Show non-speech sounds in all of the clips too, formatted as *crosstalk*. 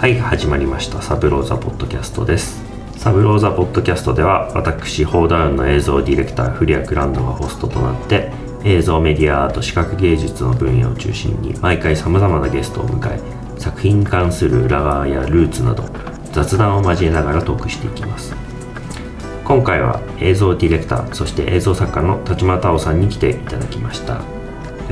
はい始まりました。サブローザポッドキャストです。サブローザポッドキャストでは私ホーダウンの映像ディレクターフリアクランドがホストとなって映像メディアアート視覚芸術の分野を中心に毎回さまざまなゲストを迎え作品に関する裏側やルーツなど雑談を交えながらトークしていきます。今回は映像ディレクターそして映像作家の田島太夫さんに来ていただきました。よ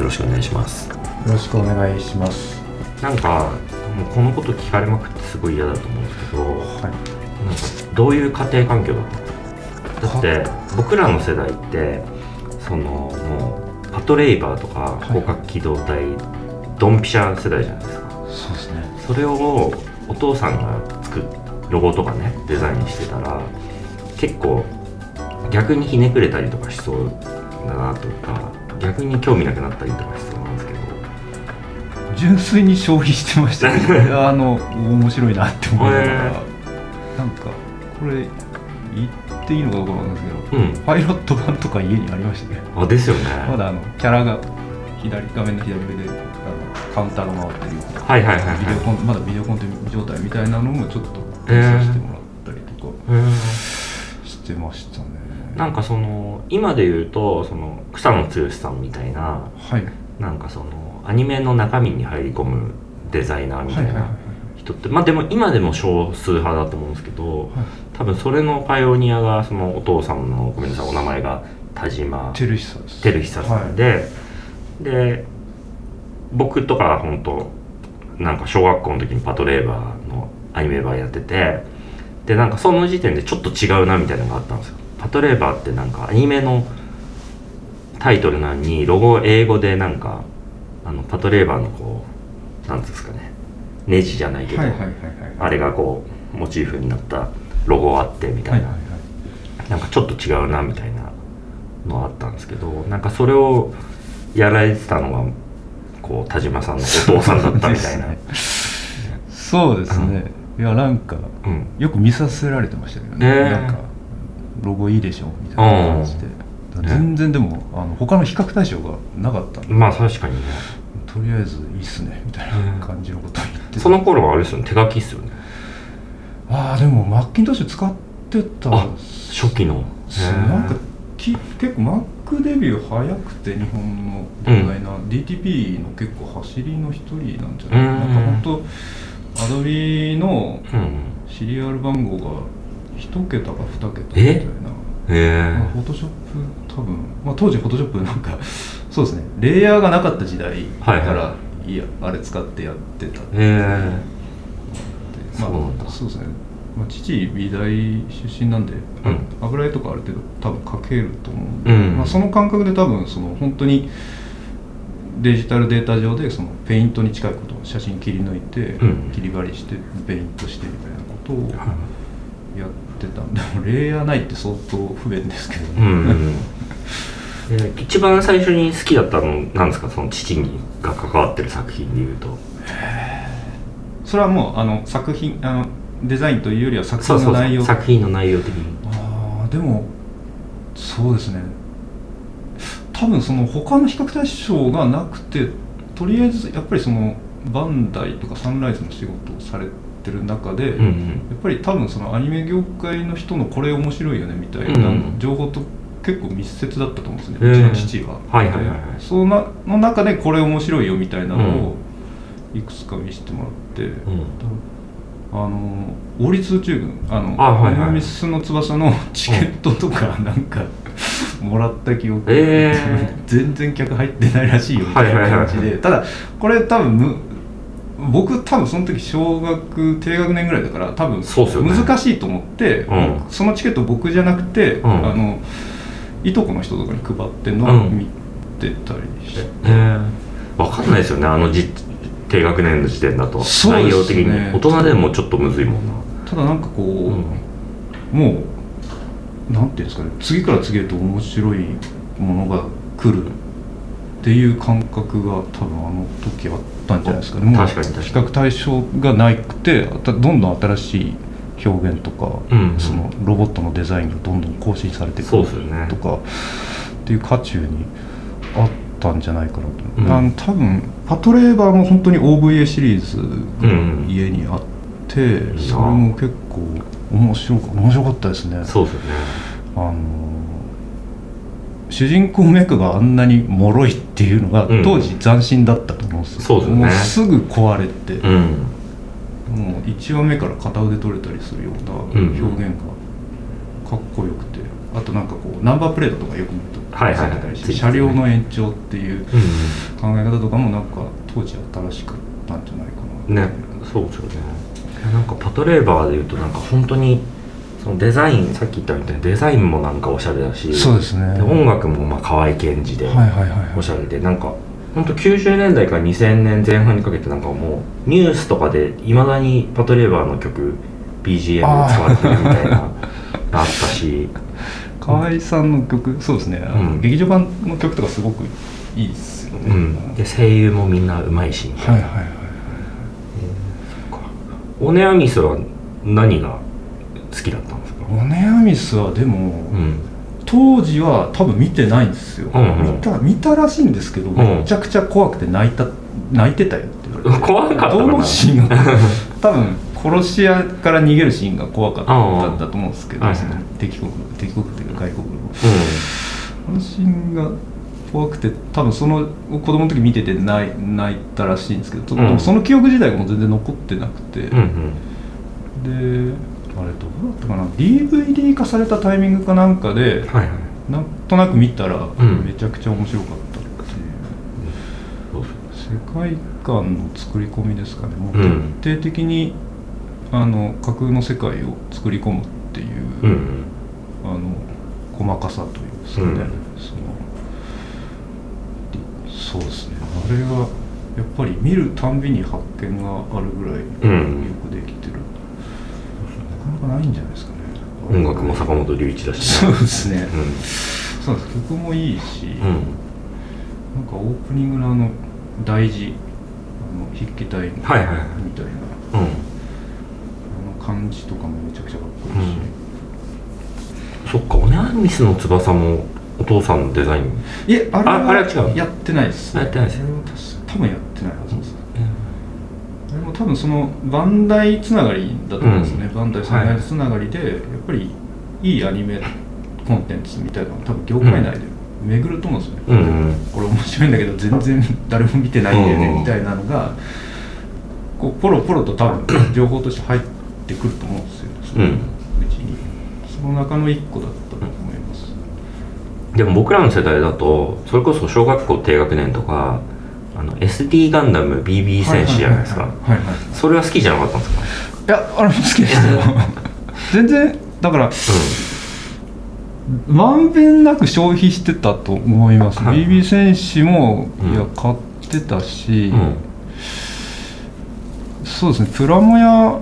ろしくお願いします。よろしくお願いします。なんかもうこのこと聞かれまくってすごい嫌だと思うんですけどはい。なんかどういう家庭環境だったんですかだって僕らの世代ってそのもうパトレイバーとかはい広角機動隊、ドンピシャ世代じゃないですかそうですね。それをお父さんが作っロゴとかねデザインしてたら結構逆にひねくれたりとかしそうだなとか逆に興味なくなったりとかしそう純粋に消費してましたね。*laughs* あの面白いなって思いながら、へなんかこれ言っていいのかどうかわかんないですけど、うん。パイロット版とか家にありましたね。あですよね。まだあのキャラが左画面の左上であのカウンターが回ってるような。はいはいはいはい。ビデオコンまだビデオコンテンツ状態みたいなのもちょっと見させてもらったりとかうんしてましたね。なんかその今で言うとその草野剛さんみたいなはい。なんかそのアニメの中身に入り込むデザイナーみたいな人ってまあでも今でも少数派だと思うんですけどはい。多分それのパイオニアがそのお父さんのごめんなさいお名前が田島照久さんで、で僕とか本当なんか小学校の時にパトレーバーのアニメ版やっててでなんかその時点でちょっと違うなみたいなのがあったんですよ。パトレーバーってなんかアニメのタイトルなのにロゴを英語でなんかあのパトレーバーのこうなんですかね。ネジじゃないけど、はいはいはいはい。あれがこうモチーフになったロゴあってみたいな、はいはいはい。なんかちょっと違うなみたいなのあったんですけどなんかそれをやられてたのがこう田島さんのお父さんだったみたいな、*laughs* そうですね、いやなんかうん。よく見させられてましたけどね、ねえ。なんかロゴいいでしょみたいな感じで、うん全然でもあの他の比較対象がなかったんで、まあ確かにねとりあえずいいっすねみたいな感じのことを言ってて、その頃はあれですよね手書きっすよね。ああでもマッキントッシュ使ってた。あ初期の。なんかき結構 Mac デビュー早くて日本のデザイナー、DTP の結構走りの一人なんじゃない？かな,、うん。なんか本当アドビのうん。シリアル番号が一桁か二桁みたいえ？なへまあフォトショップ多分、まあ、当時フォトショップなんかそうですね。レイヤーがなかった時代はいはい。から、いやあれ使ってやってたえへえまそうなんだ。あそうですね、まあ、父美大出身なんで、うん。油絵とかある程度多分描けると思うんで、うん。まあ、その感覚で多分その本当にデジタルデータ上でそのペイントに近いことを写真切り抜いて、うん。切り張りしてペイントしてみたいなことをやってた。んでもレイヤーないって相当不便ですけど、うん *laughs* うん。で一番最初に好きだったのなんですか？その父にが関わってる作品でいうと。それはもうあの作品あのデザインというよりは作品の内容。作品の内容的に。ああでもそうですね。多分その他の比較対象がなくてとりあえずやっぱりそのバンダイとかサンライズの仕事をされてる中で、うんうん。やっぱり多分そのアニメ業界の人のこれ面白いよねみたいなうん。情報と結構密接だったと思うんですね、うちの父は。はいはいはいはい。でそのなの中でこれ面白いよみたいなのをいくつか見せてもらって、うん。あの王立宇宙軍あのあはいはいミスの翼のチケットとか *laughs* なんか、もらった記憶、え *laughs* 全然客入ってないらしいよみたいな感じで、はいはいはいただこれ多分む僕多分その時小学低学年ぐらいだから多分難しいと思って、うん。僕そのチケット僕じゃなくて、ん。あのいとこの人とかに配ってんのを見てたりして。えー、分かんないですよねあのじ低学年の時点だと、ね。内容的に。大人でもちょっとむずいもんな。ただなんかこう、うん。もうなんていうんですかね。次から次へと面白いものが来るっていう感覚が多分あの時あったんじゃないですかね。比較対象がなくてたどんどん新しい表現とか、うんそのロボットのデザインがどんどん更新されていくとかっていう渦中にあったんじゃないかなと、う。ん。あの多分パトレーバーも本当に OVA シリーズがうん。家にあって、てなそれも結構面白か面白かったですね。そうですよね。あの主人公メイクがあんなに脆いっていうのがうん。当時斬新だったと思うんですよ、そうですよね。もうすぐ壊れて、うんもう1話目から片腕取れたりするような表うん。現がかっこよくて、あとなんかこうナンバープレートとかよく見るとはいはいはい。車両の延長っていうう考え方とかもなんか当時新しかったんじゃないかなんねそうですよね。なんかパトレーバーでいうとなんか本当にそのデザインさっき言ったみたいにデザインもなんかおしゃれだしそうですね。で音楽もまあ河合健二ではいはいはいはい。おしゃれでなんか本当90年代から2000年前半にかけてなんかもうニュースとかでいまだにパトレーバーの曲 BGM で使われてるみたいな *laughs* あったし。河合さんの曲そうですね、うん。劇場版の曲とかすごくいいですよね、うん、で声優もみんなうまいしみたいな、はいはいはいオネアミスは何が好きだったんですか？オネアミスはでも、うん当時は多分見てないんですよ、うんうん。見た見たらしいんですけど、ん。めちゃくちゃ怖くて泣いた泣いてたよって言われて。怖かったどのシーンが多分殺し屋から逃げるシーンが怖かったんだと思うんですけど、はいその敵国敵国っていうか外国の。うあのシーンが怖くて多分その子供の時見てて泣い泣いたらしいんですけど、うん。その記憶自体がもう全然残ってなくて、んうんうん。であれどうだったかな？DVD 化されたタイミングかなんかではいはい。なんとなく見たらん。めちゃくちゃ面白かったっていう、そう世界観の作り込みですかね。もううん。徹底的に、あの架空の世界を作り込むっていう、うんうん。あの細かさというんですかね、うん。そのでそうですね。あれはやっぱり見るたんびに発見があるぐらいようん。くできてる、なかないんじゃないですかね。音楽も坂本龍一だしそうですね、うそうです。曲もいいし、んうん。なんかオープニングのあの大事あの筆記体みたいな、はいはい。はいうんあの感じとかもめちゃくちゃかっこいいし、そっかオネアミスの翼もお父さんのデザイン？いえあれああれは違う？やってないですやってないです多分やってないはずです、多分そのバンダイつながりだと思うんですね、バンダイつながりで、やっぱりいいアニメコンテンツみたいなのが多分業界内で巡ると思うんですよね、うんうん。これ面白いんだけど全然誰も見てないんだようんうん。ねみたいなのがこうポロポロと多分 *coughs* 情報として入ってくると思うんですよ、そうちに。その中の一個だったと思います、でも僕らの世代だとそれこそ小学校低学年とかあの SD ガンダム BB 戦士じゃないですか。はいはいはいそれは好きじゃなかったんですか？いやあれも好きでしたよ。*laughs* 全然だからまんべんなく消費してたと思います、はい。BB 戦士も、うん。いや買ってたし、うんうん。そうですねプラモ屋うん。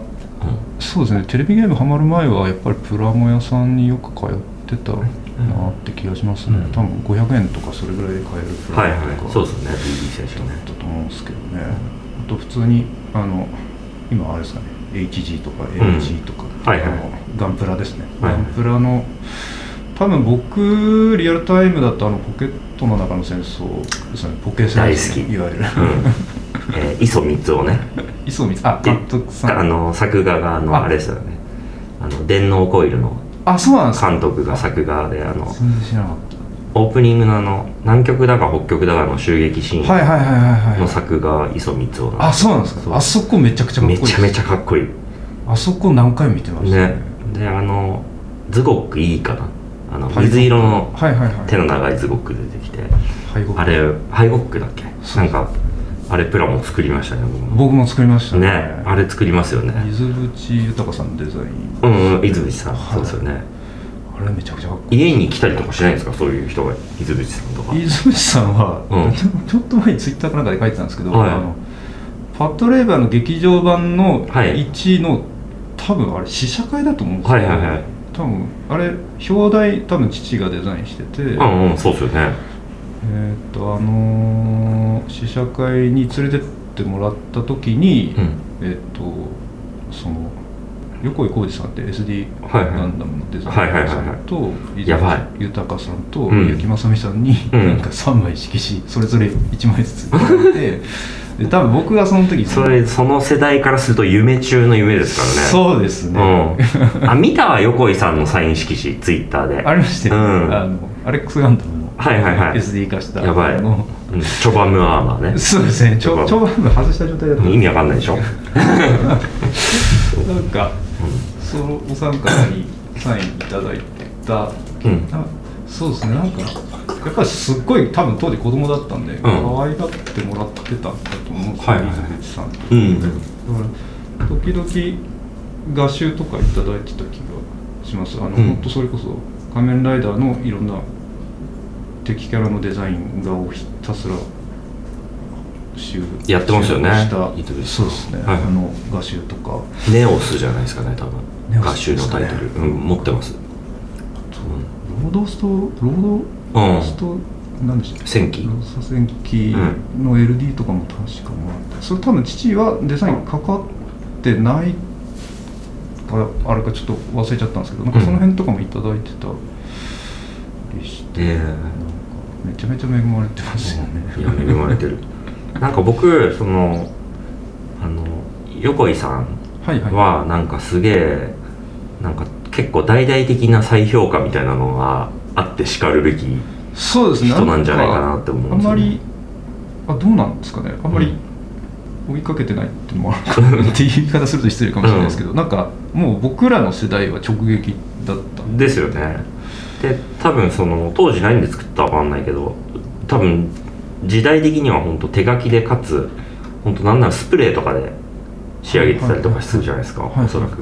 そうですねテレビゲームハマる前はやっぱりプラモ屋さんによく通ってたなって気がしますね、うん。多分500円とかそれぐらいで買えるプはいラモとかはいそうですね。BB 選手ねだったと思うんですけどね。あと普通にあの今あれですかね。HG とか LG とか、はいはい。あのガンプラですね、はいガンプラの多分僕リアルタイムだとあのポケットの中の戦争ですね。ポケ戦ですね。大好き。いわゆる、うん。えー磯光雄ね。*laughs* 磯光あ監督さん。あの作画があのあ。あれですよね。あの電脳コイルのあそうなんですか？監督が作画であのオープニングのあの南極だか北極だかの襲撃シーンの作画磯光雄あそうなんですか？あそこめちゃくちゃかっこいいめちゃめちゃかっこいい。あそこ何回も見てましたね。であのズゴックいいかな。あのはい水色の手の長いズゴック出てきて。あれハイゴックだっけ？なんかあれプラモ作りましたね僕も。作りましたね。あれ作りますよね。水淵豊さんのデザイン。うんうん泉さん。はい。そうですよね。あれめちゃくちゃ家に来たりとかしないんですか？そういう人が泉さんとか。水淵さんは、うん。ちょっと前にツイッターかなんかで書いてたんですけど、はい。あのパトレーバーの劇場版のはい。1位の、多分あれ試写会だと思うんですけど、はいはいはい。多分あれ表題多分父がデザインしてて、うんうんそうですよねえーっとあのー試写会に連れてってもらった時に、うん。えーっとその横井浩二さんって SD ガンダムのデザイナーさんと飯やばい。塚豊さんとうん。結城正美さんにうん。なんか3枚色紙それぞれ1枚ずついただいて *laughs* で多分僕がその時それその世代からすると夢中の夢ですからね。そうですね、うん、あ見たわ横井さんのサイン色紙ツイッターで。ありましたよ。ね、うん。あのアレックス・ガンダムのはいはいはい。SD 化したやばい、うん、チョバムアーマーね。*laughs* そうですね。ちちょょちょうど外した状態だった。意味わかんないでしょ、*laughs* なんかそのお三方にサインいただいた。うん。あそうですね。なんかやっぱりすっごい多分当時子供だったんで、可愛がってもらってたんだと思うんですよ、はいはいはい。水口さんうん。だから時々画集とかいただいてた気がします。あの、うん。本当それこそ仮面ライダーのいろんな敵キャラのデザイン画をひたすら集やってますよね。そうですね、はい。あの画集とか。ネオスじゃないですかね多分。画集のタイトル、うん、持ってます。ロードストロード？スト、なんでしたっけ？戦記。ロードスト戦記の LD とかも確かもらって。それ多分父はデザインかかってないかあれかちょっと忘れちゃったんですけどなんかその辺とかもいただいてたりして、ええ。なんかめちゃめちゃ恵まれてますよね、いや恵まれてる。なんか僕そのあの横井さんはなんかすげえなんか結構大々的な再評価みたいなのがあってしかるべき人なんじゃないかなって思うんですよね。あんまりあどうなんですかね。あんまり追いかけてないっていうのもあるかなっていう言い方すると失礼かもしれないですけど、なんかもう僕らの世代は直撃だった。ですよねで多分その当時何で作ったか分かんないけど多分時代的には本当手書きでかつ本当なんならスプレーとかで仕上げてたりとかするじゃないですか、はいはいおそらく。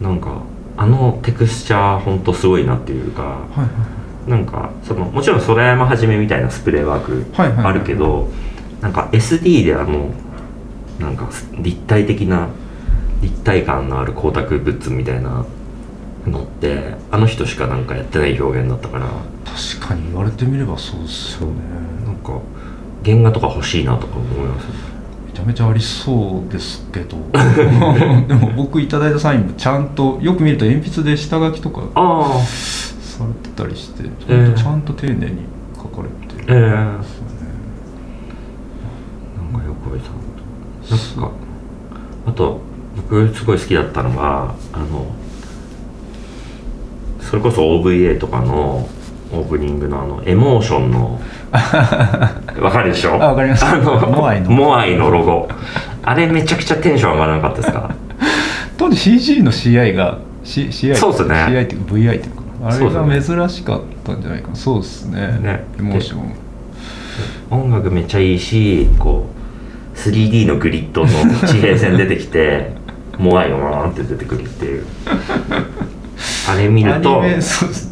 なんかあのテクスチャー本当すごいなっていうかはいはいなんかそのもちろん空山はじめみたいなスプレーワークはいはいはい。あるけどなんか SD であのなんか立体的な立体感のある光沢物みたいなのってあの人しかなんかやってない表現だったから。確かに言われてみればそうですよね。なんか原画とか欲しいなとか思います。めちゃめちゃありそうですけど。*laughs* でも僕いただいたサインもちゃんとよく見ると鉛筆で下書きとかああ。されてたりしてちええ。ゃんと,、丁寧に書かれてええるなんんですよね。か横井さんなんかあと僕すごい好きだったのがあのそれこそ OVA とかのオープニングのあのエモーションの *laughs* わかるでしょ？あわかります。あのモアイの。モアイのロゴ。あれめちゃくちゃテンション上がらなかったですか？*laughs* 当時 CG の CI が、C、CI そうっすね。CI っていうか VI っていうのかなあれそうっすねが珍しかったんじゃないかな。そうですね。ね。エモーション。音楽めっちゃいいしこう 3D のグリッドの地平線出てきて *laughs* モアイがわーンって出てくるっていうあれ見ると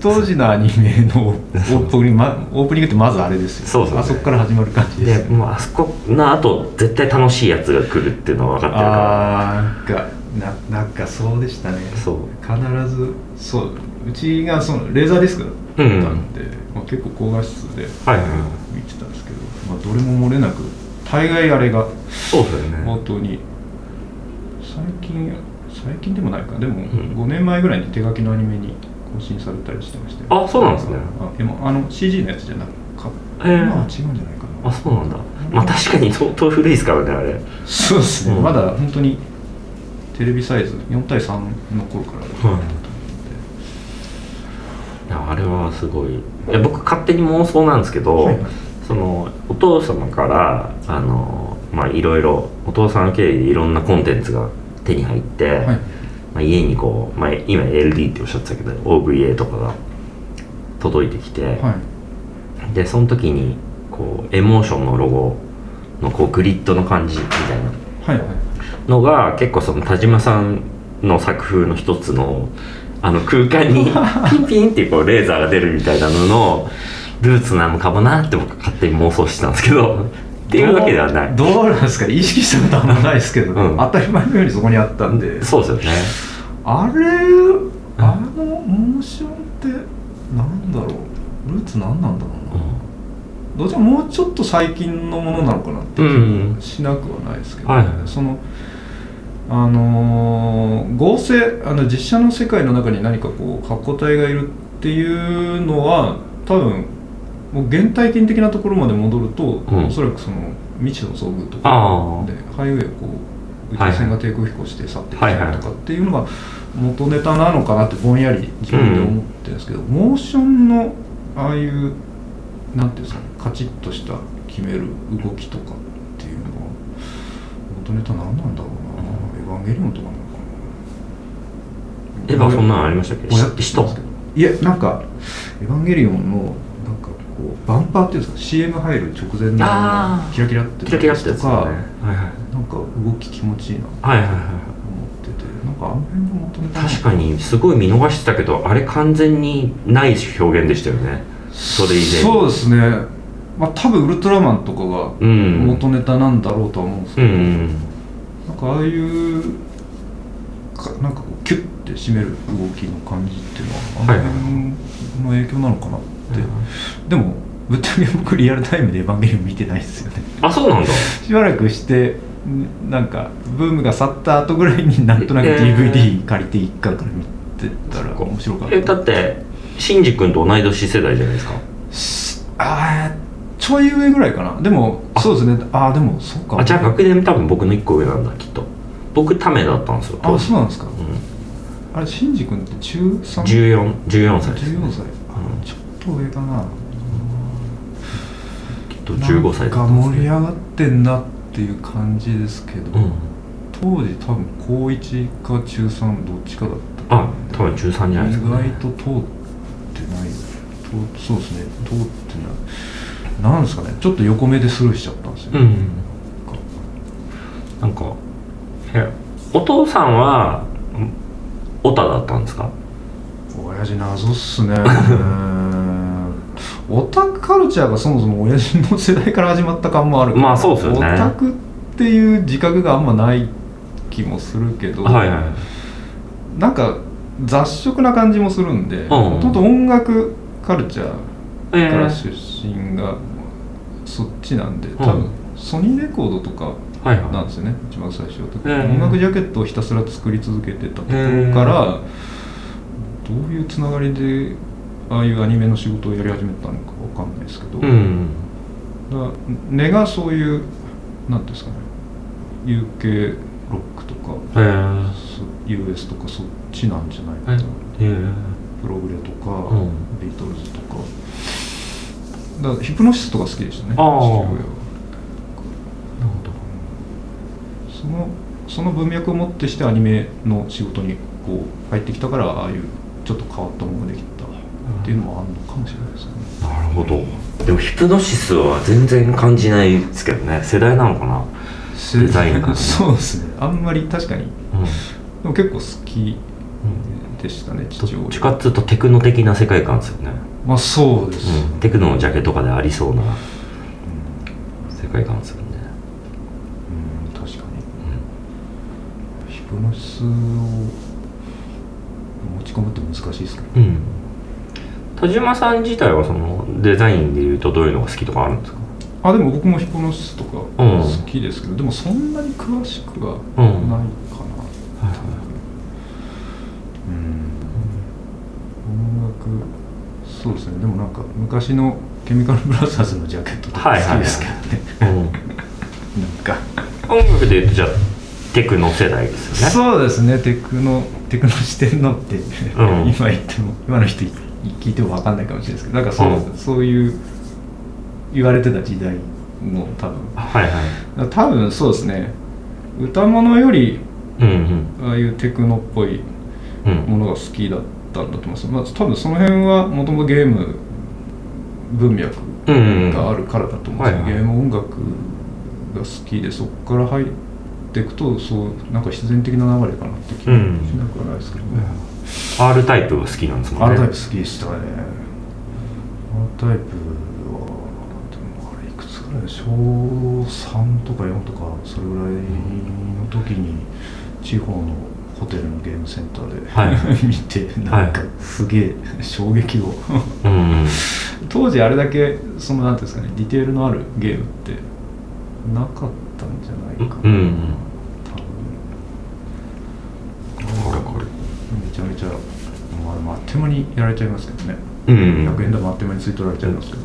当時のアニメのオープニング、ま、オープニングってまずあれですよ。そうそう。あそこから始まる感じです。でもうあそこの後絶対楽しいやつが来るっていうのは分かってるかああなんかななんかそうでしたね。そう。必ずそううちがそのレーザーディスクだったんで、まあ、結構高画質でらはいはいはい。見てたんですけど、まあ、どれも漏れなく大概あれがそうですよね。元に最近最近でもないか。でもん。5年前ぐらいに手書きのアニメに更新されたりしてましたよ。あそうなんですね。あでもあの CG のやつじゃなかった、えー。今は違うんじゃないかな。あそうなんだ。まあ確かに相当古いですからねあれ。そうですね、うん。まだ本当にテレビサイズ4対3の頃からだったと思うんで、いやあれはすごい。いや僕勝手に妄想なんですけど、はいはい。そのお父様からあのまあいろいろお父さん経由でいろんなコンテンツが手に入って、はい。まあ、家にこう、まあ、今 LD っておっしゃってたけど OVA とかが届いてきて、はい。でその時にこうエモーションのロゴのこうグリッドの感じみたいな。のが結構その田島さんの作風の一つのあの空間に *laughs* ピンピンってこうレーザーが出るみたいなののルーツなのかもなって僕勝手に妄想してたんですけどっていうわけではない。どうなんですか？意識したことはないですけど、うん。当たり前のようにそこにあったんで、そうですよね。あれあのモーションってなんだろう？ルーツ何なんだろうな、どっちももうちょっと最近のものなのかなって気しなくはないですけど、はいはい。そのあのー合成あの実写の世界の中に何かこう発光体がいるっていうのは多分もう原体験的なところまで戻ると、うん。おそらくその未知の遭遇とかでハイウェイをこう宇宙船が低空飛行して去っていくとかっていうのが元ネタなのかなってぼんやり自分で思ってるんですけど、モーションのああいうなんていうんですかねカチッとした決める動きとかっていうのは元ネタ何なんだろうな。エヴァンゲリオンとかなのかなエヴァそんなのありましたっけ？いやなんかエヴァンゲリオンのこうバンパーっていうんですか CM 入る直前のキラキラってキラキラってやつとか、だねはいはい。なんか動き気持ちいいなとはいはいはい思っててなんかあの辺の元ネタ確かにすごい見逃してたけどあれ完全にない表現でしたよね。それ以前。そうですね。まあ多分ウルトラマンとかがうん。元ネタなんだろうとは思うんですけど、うんなんかああいうかなんかこうキュッて締める動きの感じっていうのはあの辺の影響なのかなって、でもぶっちゃけ僕リアルタイムでエヴァンゲリオン見てないですよね。あそうなんだ。しばらくしてんなんかブームが去った後ぐらいになんとなくえー。DVD 借りて一巻から見てたら面白かった。えだってシンジ君と同い年世代じゃないですか。しあーちょい上ぐらいかな。でもそうですね。ああでもそうか。あじゃあ学年多分僕の1個上なんだきっと。僕ためだったんですよ当あ時そうなんですか、うん。あれシンジ君って中 3? 14 14歳です、ね、14歳、と上かな。きっと15歳だったんですね。盛り上がってんなっていう感じですけど、うん。当時多分高1か中3どっちかだったあ多分中3じゃないですか、意ね、外と通ってない。とそうですね通ってない。なんですかね。ちょっと横目でスルーしちゃったんですよ、うん。なんかえお父さんはんオタだったんですか？親父謎っすねオタクカルチャーがそもそも親父の世代から始まった感もあるからまあそうっすよね。オタクっていう自覚があんまない気もするけど、はいはいなんか雑食な感じもするんでん。もともと音楽カルチャーえから出身がそっちなんで、多分ソニーレコードとかなんですよね一番最初は、えー音楽ジャケットをひたすら作り続けてたところから、どういうつながりでああいうアニメの仕事をやり始めたのかわかんないですけど、うん。だから根がそういうなんていうんですかね。UK ロックとかえー、そ US とかそっちなんじゃないかな、えー、プログレとか、うん。ビートルズとか。だヒプノシスとか好きでしたね父親は。そのその文脈をもってしてアニメの仕事にこう入ってきたからああいうちょっと変わったものができたっていうのもあるのかもしれないですね、なるほど。でもヒプノシスは全然感じないですけどね。世代なのかな？デザインが *laughs* そうですね。あんまり確かに。うん、でも結構好きでしたね父親。どっちかっていうとテクノ的な世界観ですよね、まあそうです、うん、テクノのジャケとかでありそうな世界観ですよね、うん、確かに。ヒプノシスを持ち込むって難しいですけどうんうん、田島さん自体はそのデザインでいうとどういうのが好きとかあるんですか？あでも僕もヒプノシスとかうん。好きですけど、でもそんなに詳しくはうん。ないかな、はいうん音楽そうですね。でもなんか昔のケミカルブラザーズのジャケットとか好きですけどね、うん、なんか。音楽でいうとじゃあテクノ世代ですよね。そうですね。テクノテクノ四天王って、ん。今言っても今の人聞いても分かんないかもしれないですけどなんかそう,、うん。そういう言われてた時代の多分。はいはい。多分そうですね。歌物よりうんああいうテクノっぽいうん。うんものが好きだったんだと思います、まあ、多分その辺はもともとゲーム文脈うんうんがあるからだと思うんですよ、はいはい。ゲーム音楽が好きでそこから入っていくとそうなんか必然的な流れかなって気がしなくはないですけどね、R タイプが好きなんですもんね。R タイプ好きでしたね。R タイプはあれいくつぐらい小3とか4とかそれぐらいの時に地方のホテルのゲームセンターで、はい *laughs* 見てなんかすげえ衝撃を。うん当時あれだけそのなんていうんですかねディテールのあるゲームってなかったんじゃないかな、うん多分めちゃめちゃ、まあ、まああっという間にやられちゃいますけどね、うん。100円玉あっという間に吸い取られちゃいますけど、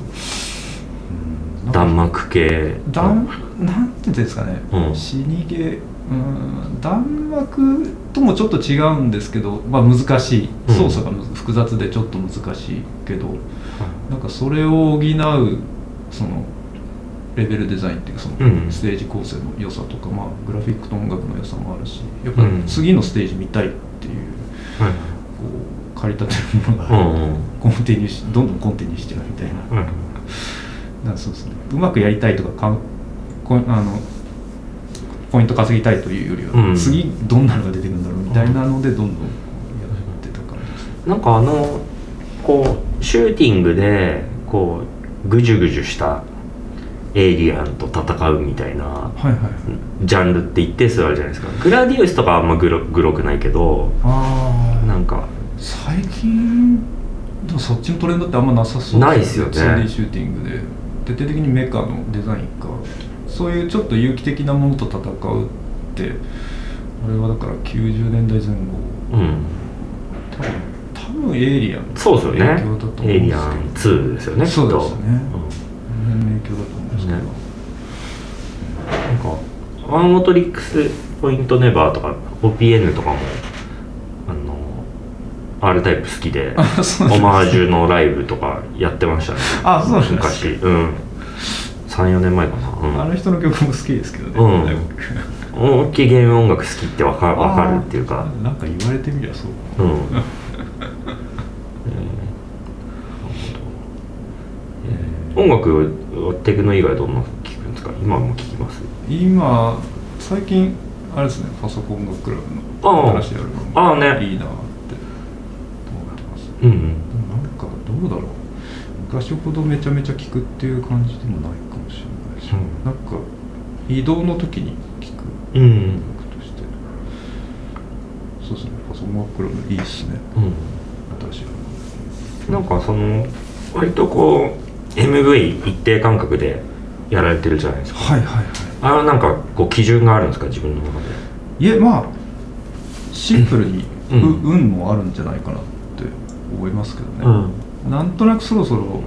うん。弾幕系。弾なんていうんですかね、うん。死にゲーうん。弾幕ともちょっと違うんですけど、まあ、難しい。うん。操作がむず複雑でちょっと難しいけど、なんかそれを補うそのレベルデザインっていうかそのうん。ステージ構成の良さとか、まあ、グラフィックと音楽の良さもあるしやっぱ次のステージ見たいっはい。こう駆り立てるものが、うんうん。コンティニューしどんどんコンティニューしちゃうみたいな。はい。なんかそうですね。うまくやりたいとかかんこあのポイント稼ぎたいというよりは、うん。次どんなのが出てくるんだろうみたいなのでどんどんやってた感じですね。なんかあのこうシューティングでこうぐじゅぐじゅしたエイリアンと戦うみたいなジャンルって一定数あるじゃないですか。グラディウスとかはあんまグログロくないけどあなんか最近でもそっちのトレンドってあんまなさそう。ないっすよね。2D シューティングで。徹底的にメカのデザインか。そういうちょっと有機的なものと戦うってあれはだから90年代前後。うん。多分多分エイリアンそうですよね。影響だと思うんですけど。エイリアン2ですよねそうですね。この辺の影響だとねうんなんかワンオトリックスポイントネバーとか OPN とかもあの R タイプ好きでオマージュのライブとかやってましたね。あそうなんです昔。うん。34年前かな、あの人の曲も好きですけどね、うん。大きいゲーム音楽好きってわかわかるっていうか。なんか言われてみりゃそう。うん、*laughs* えー。音楽テクノ以外どんなの聞くんですか？今も聞きます。今最近あれですねパソコン楽クラブの新しいアルバム。ああね。いいなって思ってます？うんでもなんかどうだろう。昔ほどめちゃめちゃ聴くっていう感じでもないかもしれないし、うん。なんか移動の時に聴く。うん音楽として。そうですね。パソコン楽クラブいいですね。うん。新しいアルバム。なんかその割とこう MV 一定間隔でやられてるじゃないですか。はいはいはい。あれはなんかこう基準があるんですか自分の中で。いえまあシンプルに、ううん。運もあるんじゃないかなって思いますけどね、なんとなくそろそろ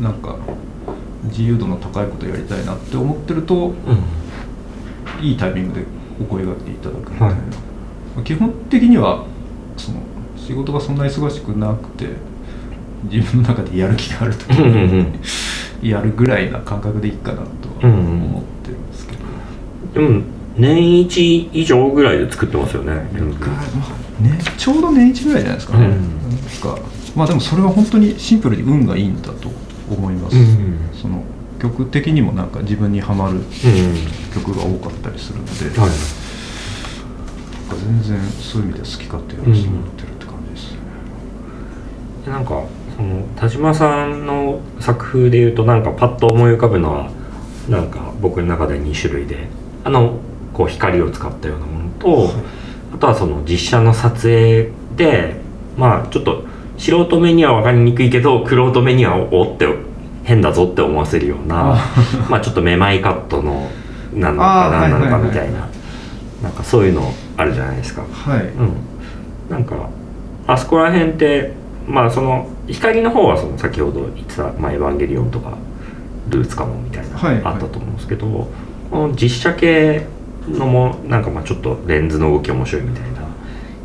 なんか自由度の高いことやりたいなって思ってるとうん。いいタイミングでお声がけていただくみたいな、はい。まあ基本的にはその仕事がそんな忙しくなくて自分の中でやる気がある時うんうんうにん。やるぐらいな感覚でいいかなとはうんうん。思ってるんですけど、でも年一以上ぐらいで作ってますよねね、ちょうど年一ぐらいじゃないですか。ね、うん。なんかまあでもそれは本当にシンプルに運がいいんだと思います、うん。その曲的にもなんか自分にはまるうん。曲が多かったりするので、はい。なんか全然そういう意味では好き勝手やらせてもらってるって感じですね、でなんかその田島さんの作風でいうとなんかパッと思い浮かぶのはなんか僕の中で2種類であのこう光を使ったようなものと、あとはその実写の撮影でまあちょっと素人目には分かりにくいけど玄人目にはおって変だぞって思わせるようなあ。まあちょっとめまいカットのなのか何なのかはいはいはいみたい。ななんかそういうのあるじゃないですか。はい、うん、なんかあそこら辺ってまあその光の方はその先ほど言ってた「まあ、エヴァンゲリオン」とか「ルーツカモン」みたいな、はいはい。あったと思うんですけどこの実写系のもなんかまあちょっとレンズの動き面白いみたい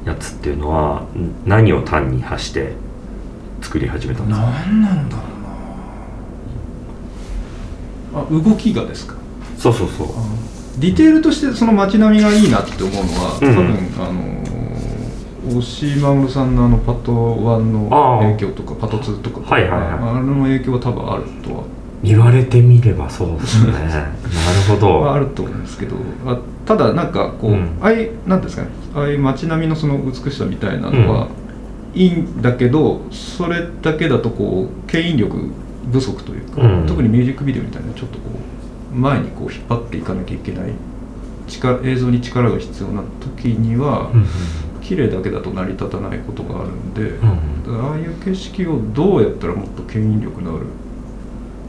なやつっていうのはん何を単に発して作り始めたんですか？何なんだろうな。あ動きがですか？そうそうそう。ディテールとしてその街並みがいいなって思うのは、うん多分あの大島室さんのあのパト1の影響とかパト2とかはいはいはい。あの影響は多分あるとは、言われてみればそうですね。*laughs* なるほど、まあ、あると思うんですけど。あただなんかこう、うん。ああいうなんですかね。ああいう街並みのその美しさみたいなのは、いいんだけどそれだけだとこう牽引力不足というか、うん。特にミュージックビデオみたいなちょっとこう前にこう引っ張っていかなきゃいけない力映像に力が必要な時には、うん綺麗だけだと成り立たないことがあるんで、うんああいう景色をどうやったらもっと牽引力のある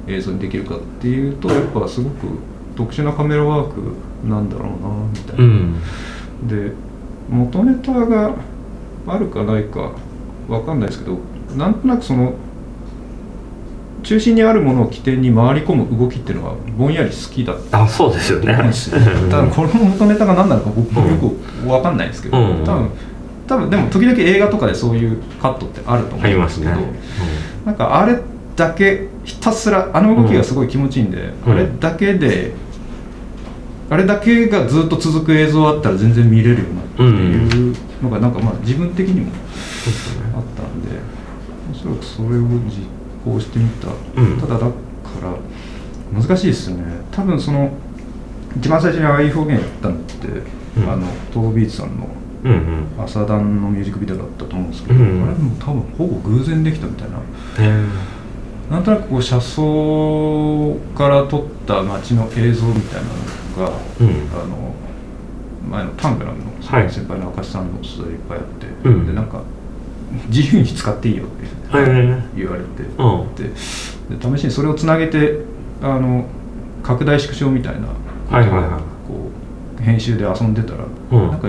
映像にできるかっていうとやっぱすごく特殊なカメラワークなんだろうなみたいな。うんで元ネタがあるかないかわかんないですけどなんとなくその中心にあるものを起点に回り込む動きっていうのはぼんやり好きだった。あそうですよね。ただこれの元ネタが何なのか僕もよくわかんないですけど、うん。多分多分でも時々映画とかでそういうカットってあると思うんですけど、ますね、なんかあれだけひたすらあの動きがすごい気持ちいいんで、うん。あれだけであれだけがずっと続く映像あったら全然見れるようなっていうのがなんかまあ自分的にもあったんでおそらくそれを実行してみた、うん。ただだから難しいですよね。多分その一番最初にああいう表現やったのって、うん。あのトービーツさんのうんうん。朝ダンのミュージックビデオだったと思うんですけど、うんあれも多分ほぼ偶然できたみたいな。へなんとなくこう車窓から撮った街の映像みたいなのが、えうん。あの前のタングラムのはい。先輩の明石さんの素材いっぱいあって、うん。でなんか自由に使っていいよって言われて、うん。でで試しにそれをつなげてあの拡大縮小みたいなここう編集で遊んでたら、うん。なんか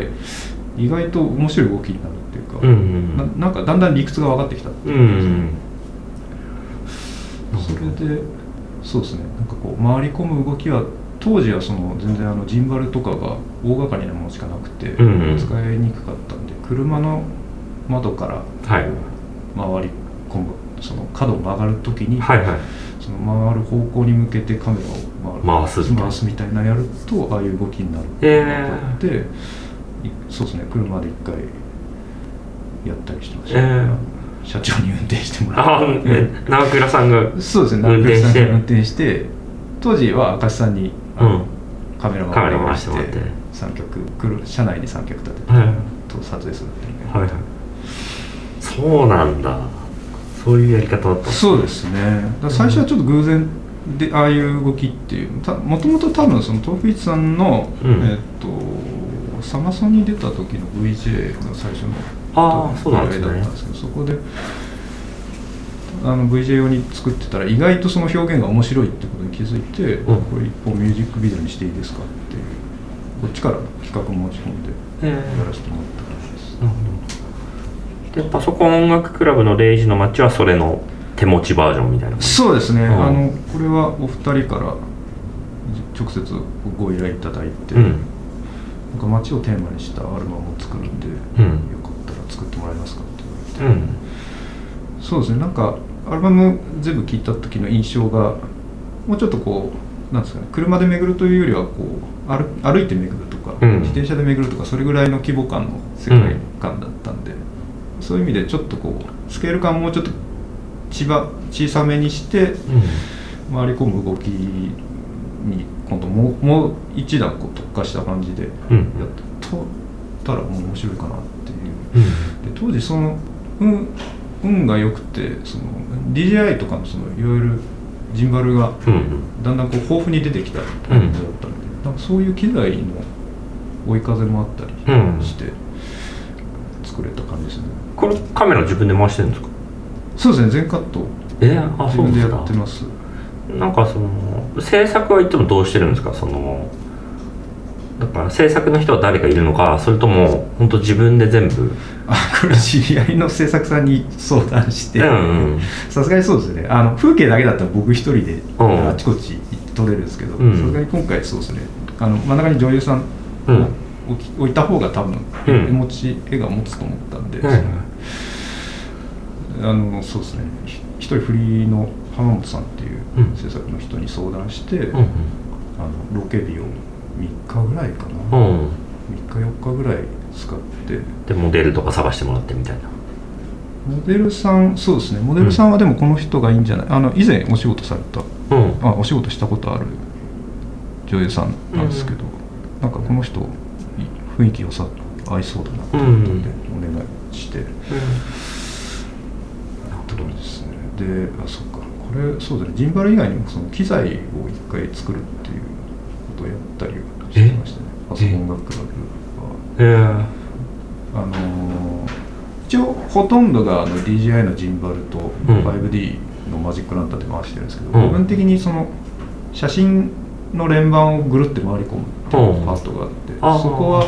意外と面白い動きになるっていうか、うんうんななんかだんだん理屈が分かってきたってういうんうん。それでそうですね。なんかこう回り込む動きは当時はその全然あのジンバルとかが大掛かりなものしかなくて、うんうん。使いにくかったんで車の窓から回り込むその角を曲がる時に、はいはい。その回る方向に向けてカメラを回る回すみたいな。回すみたいなやるとああいう動きになるってへいうーそうですね車で一回やったりしてました、え。ー社長に運転してもらあって。え長倉さんがそうですね運転して中さんが運転して。当時は明石さんにあの、うん。カメラを回して三脚車内に三脚立てて、はい。と撮影するっていう。ねはいはいそうなんだ。そういうやり方だった。そうですね。最初はちょっと偶然でああいう動きっていう。たもともと多分そのトーフィッツさんの、うん。えっとサマソニに出た時の VJ が最初のああそうなんですね依頼だったんですけどそこであの VJ 用に作ってたら意外とその表現が面白いってことに気づいて、ん。これ一本ミュージックビデオにしていいですかっていうこっちから企画持ち込んでやらせてもらった感じです、なるほどでパソコン音楽クラブの0時の街はそれの手持ちバージョンみたいなそうですね、ん。あのこれはお二人から直接ご依頼いただいて、うん。なんか街をテーマにしたアルバムを作るんで、うん。よかったら作ってもらえますかって言われて、うん。そうですね。なんかアルバム全部聴いた時の印象がもうちょっとこうなんですかね車で巡るというよりはこう歩歩いて巡るとか、うん。自転車で巡るとかそれぐらいの規模感の世界観だったんで、そういう意味でちょっとこうスケール感もうちょっと千葉小さめにしてうん。回り込む動きに今度もうもう一段こう特化した感じでやうんったらもう面白いかなっていう。うん。で当時その運運が良くてその DJI とかのそのいろいろジンバルがうんだんだんこう豊富に出てきたタイミングだったんで、なんかそういう機材の追い風もあったうん。りして。作れた感じですね、これカメラ自分で回してるんですか？そうですね全カット。えー、あ自分ですやそうでかってます。なんかその制作はいつもどうしてるんですか？そのだから制作の人は誰かいるのかそれとも本当自分で全部？あこれ知り合いの制作さんに相談して。うんうん。さすがにそうですね。あの風景だけだったら僕一人でうん。あちこち撮れるんですけどうん。さすがに今回そうですね。あの真ん中に女優さん置いた方が多分うん。絵持ち絵が持つと思ったんで、はいあのそうですね。ひ一人フリーの浜本さんっていううん。制作の人に相談して、うんあのロケ日を3日ぐらいかな、うん。うん3日4日ぐらい使って。でモデルとか探してもらってみたいな。モデルさんそうですね。モデルさんはでもこの人がいいんじゃない、あの以前お仕事されたうん。あお仕事したことある女優さんなんですけど、なんかこの人い雰囲気良さ合いそうだなと思ったん。で、お願いして。ところですね。であそっか。これそうだね。ジンバル以外にもその機材を一回作るっていうことをやったりしてましたね。パソコン楽クラブはえー、あのー一応ほとんどがあの DJI のジンバルとうん 5D のマジックランタンで回してるんですけど、うん。部分的にその写真の連番をぐるって回り込むっていうパートがあって、あー。そこは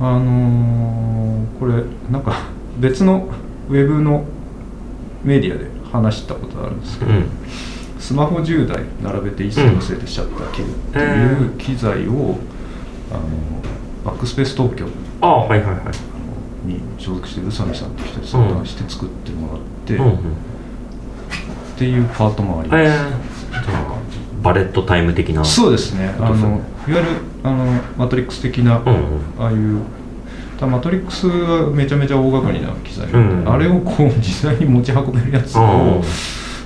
あのーこれなんか別のウェブのメディアで話したことあるんですけど、うん。スマホ10台並べて一斉のせいでシャッター切るっていう機材を、あのバックスペース東京ああはいはいはい。に所属してる宇佐美さんっていう人に相談して作ってもらって、うんうんっていうパートもあります、えバレットタイム的な。そうですね。あのいわゆるあのマトリックス的な、うんうん。ああいうマトリックスはめちゃめちゃ大掛かりな機材、うん。あれをこう実際に持ち運べるやつうん。を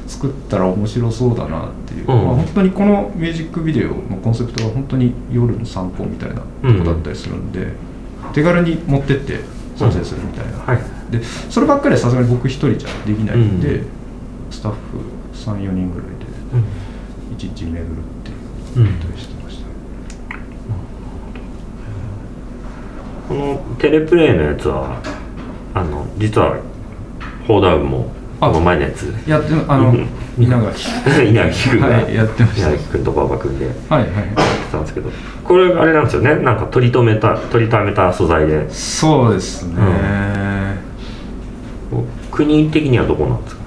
作ったら面白そうだなっていう、うん。まあ、本当にこのミュージックビデオのコンセプトは本当に夜の散歩みたいなとこだったりするんで、手軽に持ってって撮影するみたいな、はい。でそればっかりはさすがに僕一人じゃできないんで、うん。スタッフ34人ぐらいでうん。一日巡るっていううん。ことにしてましたね、このテレプレイのやつはあの実はホーダウンもあ。この前のやつ。やってあのうん。稲垣。*laughs* 稲垣君が、はいやってました。稲垣君と馬場君でやってはいはいたんですけど。これあれなんですよね？なんか取り留めた取りためた素材で。そうですね、国的にはどこなんですか、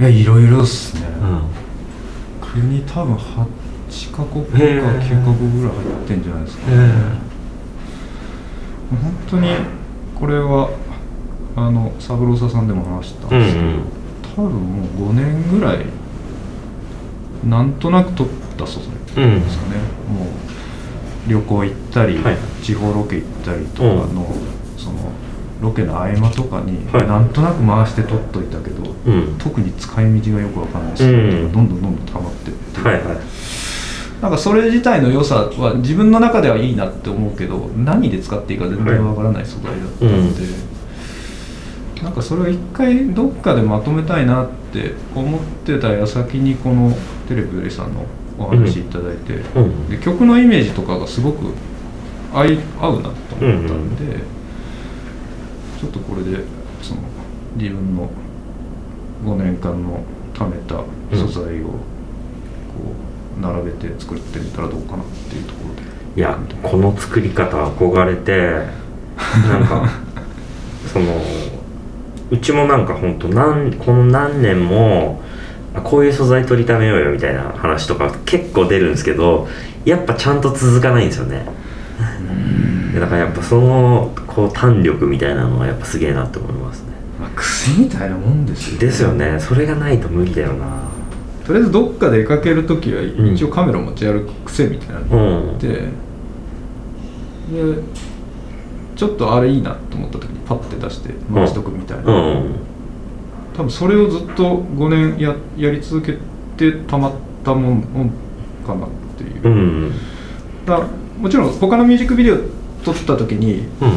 いやいろいろっすね、うん。国多分8カ国かへー9カ国ぐらい入ってんじゃないですか、え本当にこれはあの三郎佐さんでも話したんうんうですけど、ん多分もう5年ぐらいなんとなく撮った素材うん。ですかね、もう旅行行ったり、はい。地方ロケ行ったりとかの、そのロケの合間とかに、はい。なんとなく回して撮っといたけど、うん。特に使い道がよくわかんないし、うん。どんどんどんどん溜まってって、はいはいなんかそれ自体の良さは自分の中ではいいなって思うけど何で使っていいか全然わからない素材だったので、なんかそれを一回どっかでまとめたいなって思ってた矢先にこのテレビよりさんのお話いただいて、うん。で曲のイメージとかがすごく合い合うなと思ったんで、ちょっとこれでその自分の5年間の貯めた素材をこう並べて作ってみたらどうかなっていうところで。いやこの作り方憧れてなんか *laughs* そのうちもなんか本当なんこの何年もあこういう素材取りためようよみたいな話とか結構出るんですけどやっぱちゃんと続かないんですよね。でだからやっぱそのこう弾力みたいなのはやっぱすげえなって思いますね。まあ癖みたいなもんですよですよね。それがないと無理だよなとりあえずどっか出かける時はん一応カメラ持ち歩く癖みたいなのがあって、でちょっとあれいいなと思った時にパッて出して回しとくみたいな、うん多分それをずっと5年ややり続けてたまったもんかなっていう、うんだもちろん他のミュージックビデオ撮った時にうん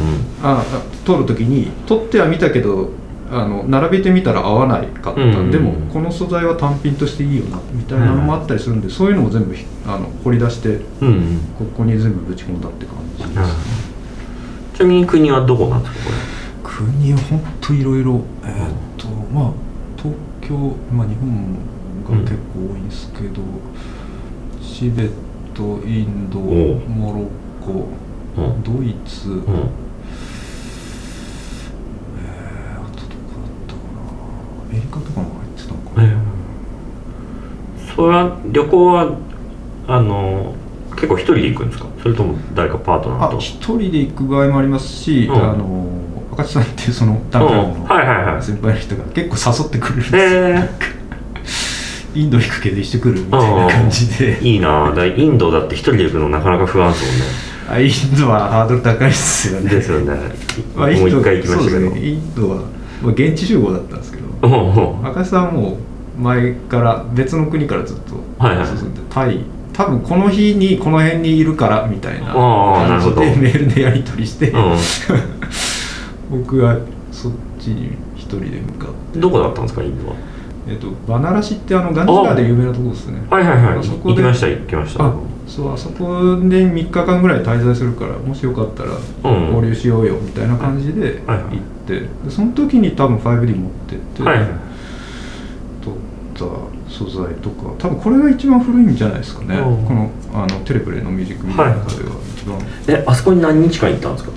ああ撮る時に撮ってはみたけどあの並べてみたら合わないかった、うん。でもこの素材は単品としていいよなみたいなのもあったりするんで、そういうのも全部ひあの掘り出してうん。うんここに全部ぶち込んだって感じです、ね。ちなみに国はどこなんですかこ国は本当いろいろえーっとまあ東京まあ日本が結構多いんですけど、チベットインドおモロッコれうん。ドイツ、うんえーあとどこだったかなアメリカとかも入ってたのかな、それは旅行はあの結構一人で行くんですか？それとも誰かパートナーと？あ一人で行く場合もありますし、うん。あの赤地さんっていうそのダンカンの先輩の人が結構誘ってくれるんですよ、えインド行くけど一緒来るみたいな感じで。ー、*laughs* いいな。だインドだって一人で行くのなかなか不安ですあインドはハードル高いっすよね。ですよね。まあ、もう一回行きましたけど。インドは、まあ、現地集合だったんですけどうんうん。赤石さんはもう前から別の国からずっとはいはい。進んで、タイ多分この日にこの辺にいるからみたいな感じでメールでやり取りして、う *laughs* 僕はそっちに一人で向かって。んどこだったんですかインドは？えっとバナラシってあのガンジ川で有名なところですね。はいはいはい。あそこで行きました行きました。あそうあそこで3日間ぐらい滞在するからもしよかったらうん。合流しようよみたいな感じで行はいはい。って、でその時に多分 5D 持ってって、はいはい。撮った素材とか多分これが一番古いんじゃないですかね、うん。このあのテレプレのミュージックビデオの中では一番、えあそこに何日間行ったんですか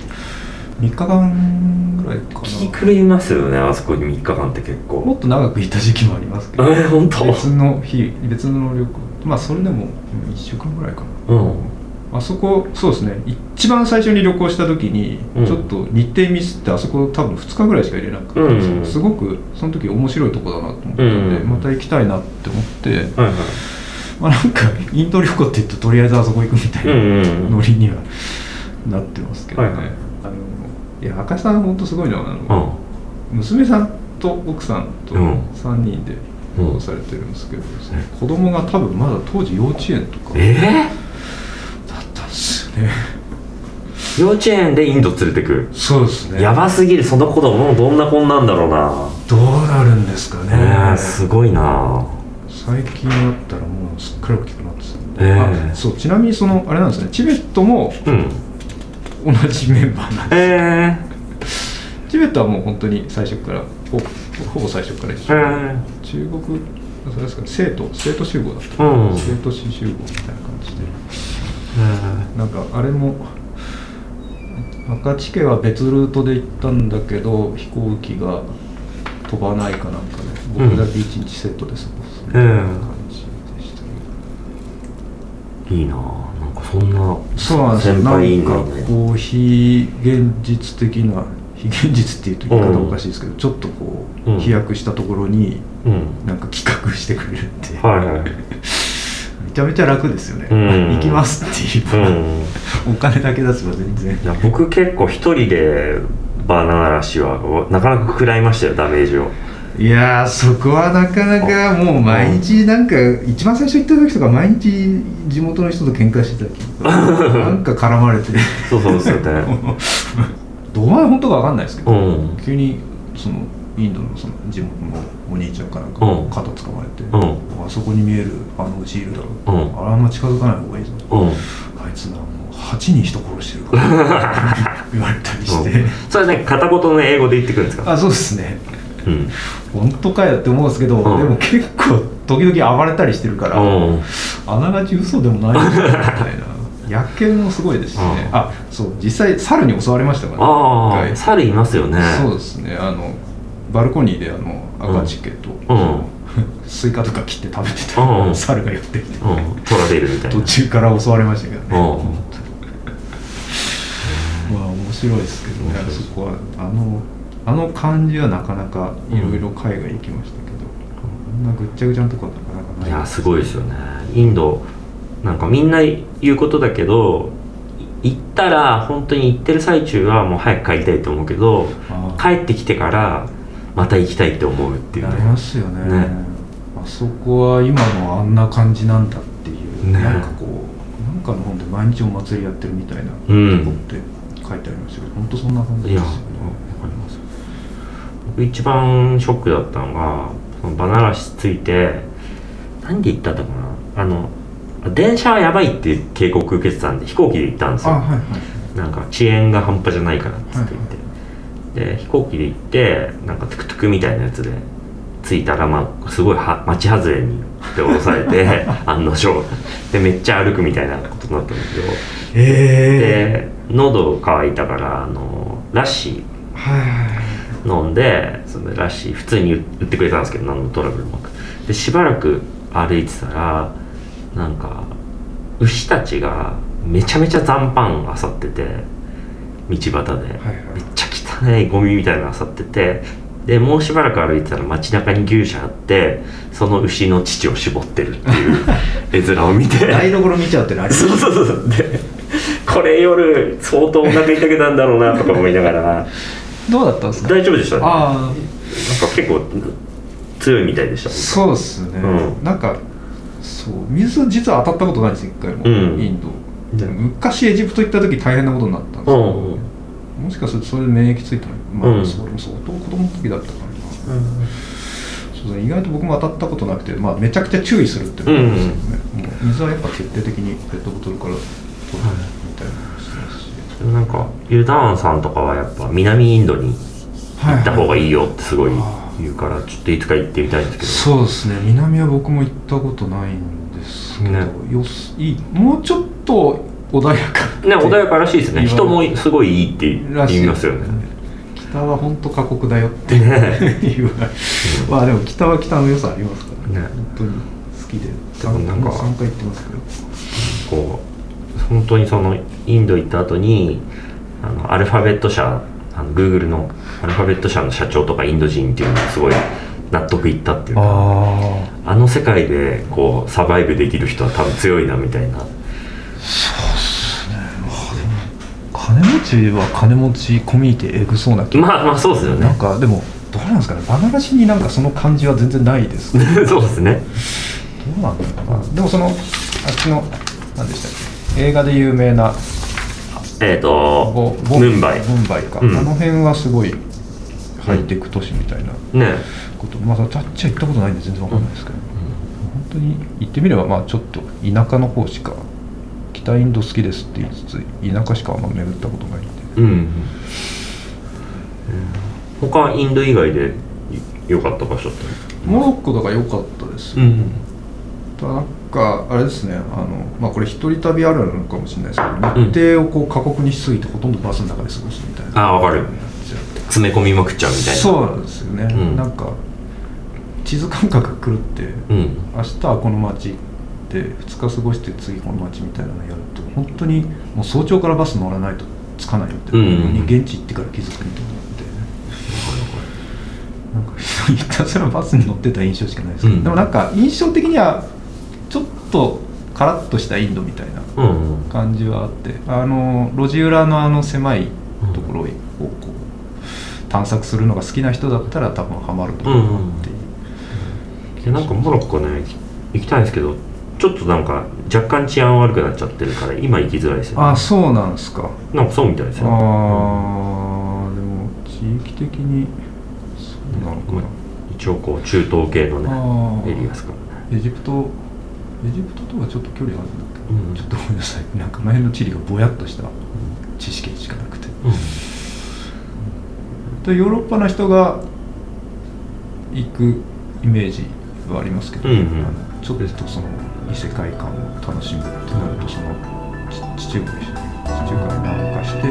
？3日間ぐらいか気な狂いますよねあそこに3日間って結も構っと長くいた時期もありますけど。*laughs* え本当？別の日別の旅行まあそれでも1週間ぐらいかな。うん。あそこそうですね。一番最初に旅行した時に、うん。ちょっと日程ミスってあそこ多分2日ぐらいしか入れなかったんうんすごくその時面白いとこだなと思ったんで、うん。また行きたいなって思って、はいはい。まあ、なんかインド旅行って言うととりあえずあそこ行くみたいなうんうん。ノリにはなってますけどね、はいはいいや赤井さん本当すごいのはあの、うん。娘さんと奥さんとうん。3人でうん。旅行されてるんですけど、子供が多分まだ当時幼稚園とかだえったんですよね。ー、幼稚園でインド連れてく？そうですね。やばすぎる。その子供どんな子なんだろうな。どうなるんですかね、ねえすごいな。最近だったらもうすっかり大きくなってたんで、ええあそうちなみにそのあれなんですね。チベットもうん同じメンバーなんでえチベットはもう本当に最初からほほぼ最初から一緒、ー、え中国それですか生徒生徒集合だった、うん。生徒集合みたいな感じで。ー、なんかあれも赤地家は別ルートで行ったんだけど飛行機が飛ばないかなんかで僕だけ一日セットで過ごすみたいな感じでしたね、いいななんかそんなそうなんですよ。先なんかこう非現実的な非現実っていうと言い方おかしいですけど、ちょっとこう、うん。飛躍したところにうん。なんか企画してくれるって、はいはい。めちゃめちゃ楽ですよね、うん。行きますって言えば、うん。お金だけ出せば全然。いや僕結構一人でバナナラッシュはなかなか食らいましたよダメージをいやーそこはなかなかもう毎日なんか一番最初行った時とか毎日地元の人と喧嘩してた *laughs* なんか絡まれてそうそうですよ。ね *laughs* どこまで本当か分かんないですけど、うん。急にそのインドのその地元のお兄ちゃんかなんかうん。肩掴まれて、うん。あそこに見えるあの牛いるだろ、うん。あれあんま近づかない方がいいぞ、うん。あいつなもう8人人殺してるから *laughs* 言われたりして、うん。それね片言の英語で言ってくるんですか？あそうですねうん。本当かよって思うんですけど、うん。でも結構時々暴れたりしてるから、うん。あながち嘘でもないみたいな。*laughs* 野犬もすごいですしね、うん。あそう実際猿に襲われましたからああ猿いますよね。そうですね。あのバルコニーであの赤チケと、うん。その *laughs* スイカとか切って食べてた、うん。猿が寄ってきて、うん。トラベルみたいな。途中から襲われましたけどね、うん。まあ面白いですけどね。あそこはあのあの感じはなかなかいろいろ海外行きましたけど、あんなぐっちゃぐちゃのとこはなかなかない。いやすごいですよね。インドなんかみんな言うことだけどい行ったら本当に行ってる最中はもう早く帰りたいと思うけどあ帰ってきてからまた行きたいって思うっていうなりますよね。ね。あそこは今のあんな感じなんだっていう、ね。なんかこうなんかの本で毎日お祭りやってるみたいなうんとこって書いてありましたけど、本当そんな感じですよね一番ショックだったのがそのバナナシついて何で行ったんだかな。あの電車はやばいって警告受けてたんで飛行機で行ったんですよ。あはいはい。なんか遅延が半端じゃないからっつって言って、で飛行機で行ってなんかトゥクトゥクみたいなやつで着いたらまあすごいは町外れにで降ろされて *laughs* 案の定。でめっちゃ歩くみたいなことになったんですけど。えで喉乾いたからあのラッシえはいはいー飲んでそのラッシー普通に売ってくれたんですけど何のトラブルもなく。でしばらく歩いてたらなんか牛たちがめちゃめちゃ残飯あさってて道端で、はいはい。めっちゃ汚いゴミみたいなのあさっててでもうしばらく歩いてたら街中に牛舎あってその牛の乳を絞ってるっていう *laughs* 絵面を見て。台所見ちゃうってのありそうそうそうそう。でこれ夜相当お腹痛くなんだろうなとか思いながらどうだったんですか？大丈夫でしたね。なんかああ結構強いみたいでした。そうですね、うん。なんかそう水実は当たったことないんです一回も、うん。インド。で昔エジプト行った時大変なことになったんですよ、うんうん。もしかするとそれで免疫ついたのまあ、うん。それも相当子供の時だったからな、そうそう意外と僕も当たったことなくて、まあ、めちゃくちゃ注意するっていうのがあるんですよね、もう水はやっぱ徹底的にペットボトルから取るみたいなでもなんかユダーンさんとかはやっぱ南インドに行った方がいいよってすごい言うからちょっといつか行ってみたいんですけどそうですね。南は僕も行ったことないんですけど、ね。よすいい。もうちょっと穏やかね穏やからしいですね。人もすごいいいって言いますよね。北は本当過酷だよってね。言われまあでも北は北の良さありますからね。本当に好きで。でもなんか3回行ってますけど。こう本当にそのインド行った後にあのアルファベット社あの Google のアルファベット社の社長とかインド人っていうのがすごい納得いったっていうかああの世界でこうサバイブできる人は多分強いなみたいな。金持ちは金持ちコミュニティエグそうな気まあまあそうですよなんねかでもどうなんですかね。バナナシになんかその感じは全然ないですね *laughs* そうですね。どうなんだろう。なでもそのあっちの何でしたっけ映画で有名なえっ、とボボムンバイ。ムンバイか、うん。あの辺はすごいハイテク都市みたいなね。こと、まああっちは行ったことないんで全然わかんないですけど、本当に行ってみればまあちょっと田舎の方しか北インド好きですって言いつつ田舎しかあんま巡ったことないんでう。ん、うん、他はインド以外で良かった場所って？モロッコだから良かったです、ん。ただかあれですねあのまあこれ一人旅あるあるのかもしれないですけどうん。日程をこう過酷にしすぎてほとんどバスの中で過ごすみたいな。あわかる。詰め込みまくっちゃうみたいな。そうなんですよね、うん。なんか地図感覚が狂って、うん。明日はこの街で2日過ごして次この街みたいなのやると本当にもう早朝からバス乗らないと着かないみたいなのにうん現地行ってから気づくみたいななんかひたすらバスに乗ってた印象しかないですけど、うん。でもなんか印象的にはとカラッとしたインドみたいなうんうん。感じはあってあの路地裏のあの狭いところをこう探索するのが好きな人だったら多分ハマると思うなっていう、でなんかモロッコね行きたいんですけどちょっとなんか若干治安悪くなっちゃってるから今行きづらいですよ、ね、あそうなんですか。なんかそうみたいですあよ、ーでも地域的にそうなのかまあな、一応こう中東系のねエリアですからね。エジプトエジプトとはちょっと距離あるんだけど、うん、ちょっとごめんなさい。なんか前の地理がぼやっとした知識しかなくて、でヨーロッパの人が行くイメージはありますけど、うんうん、あのちょっとその異世界観を楽しむってなるとその地中海地中海南下して。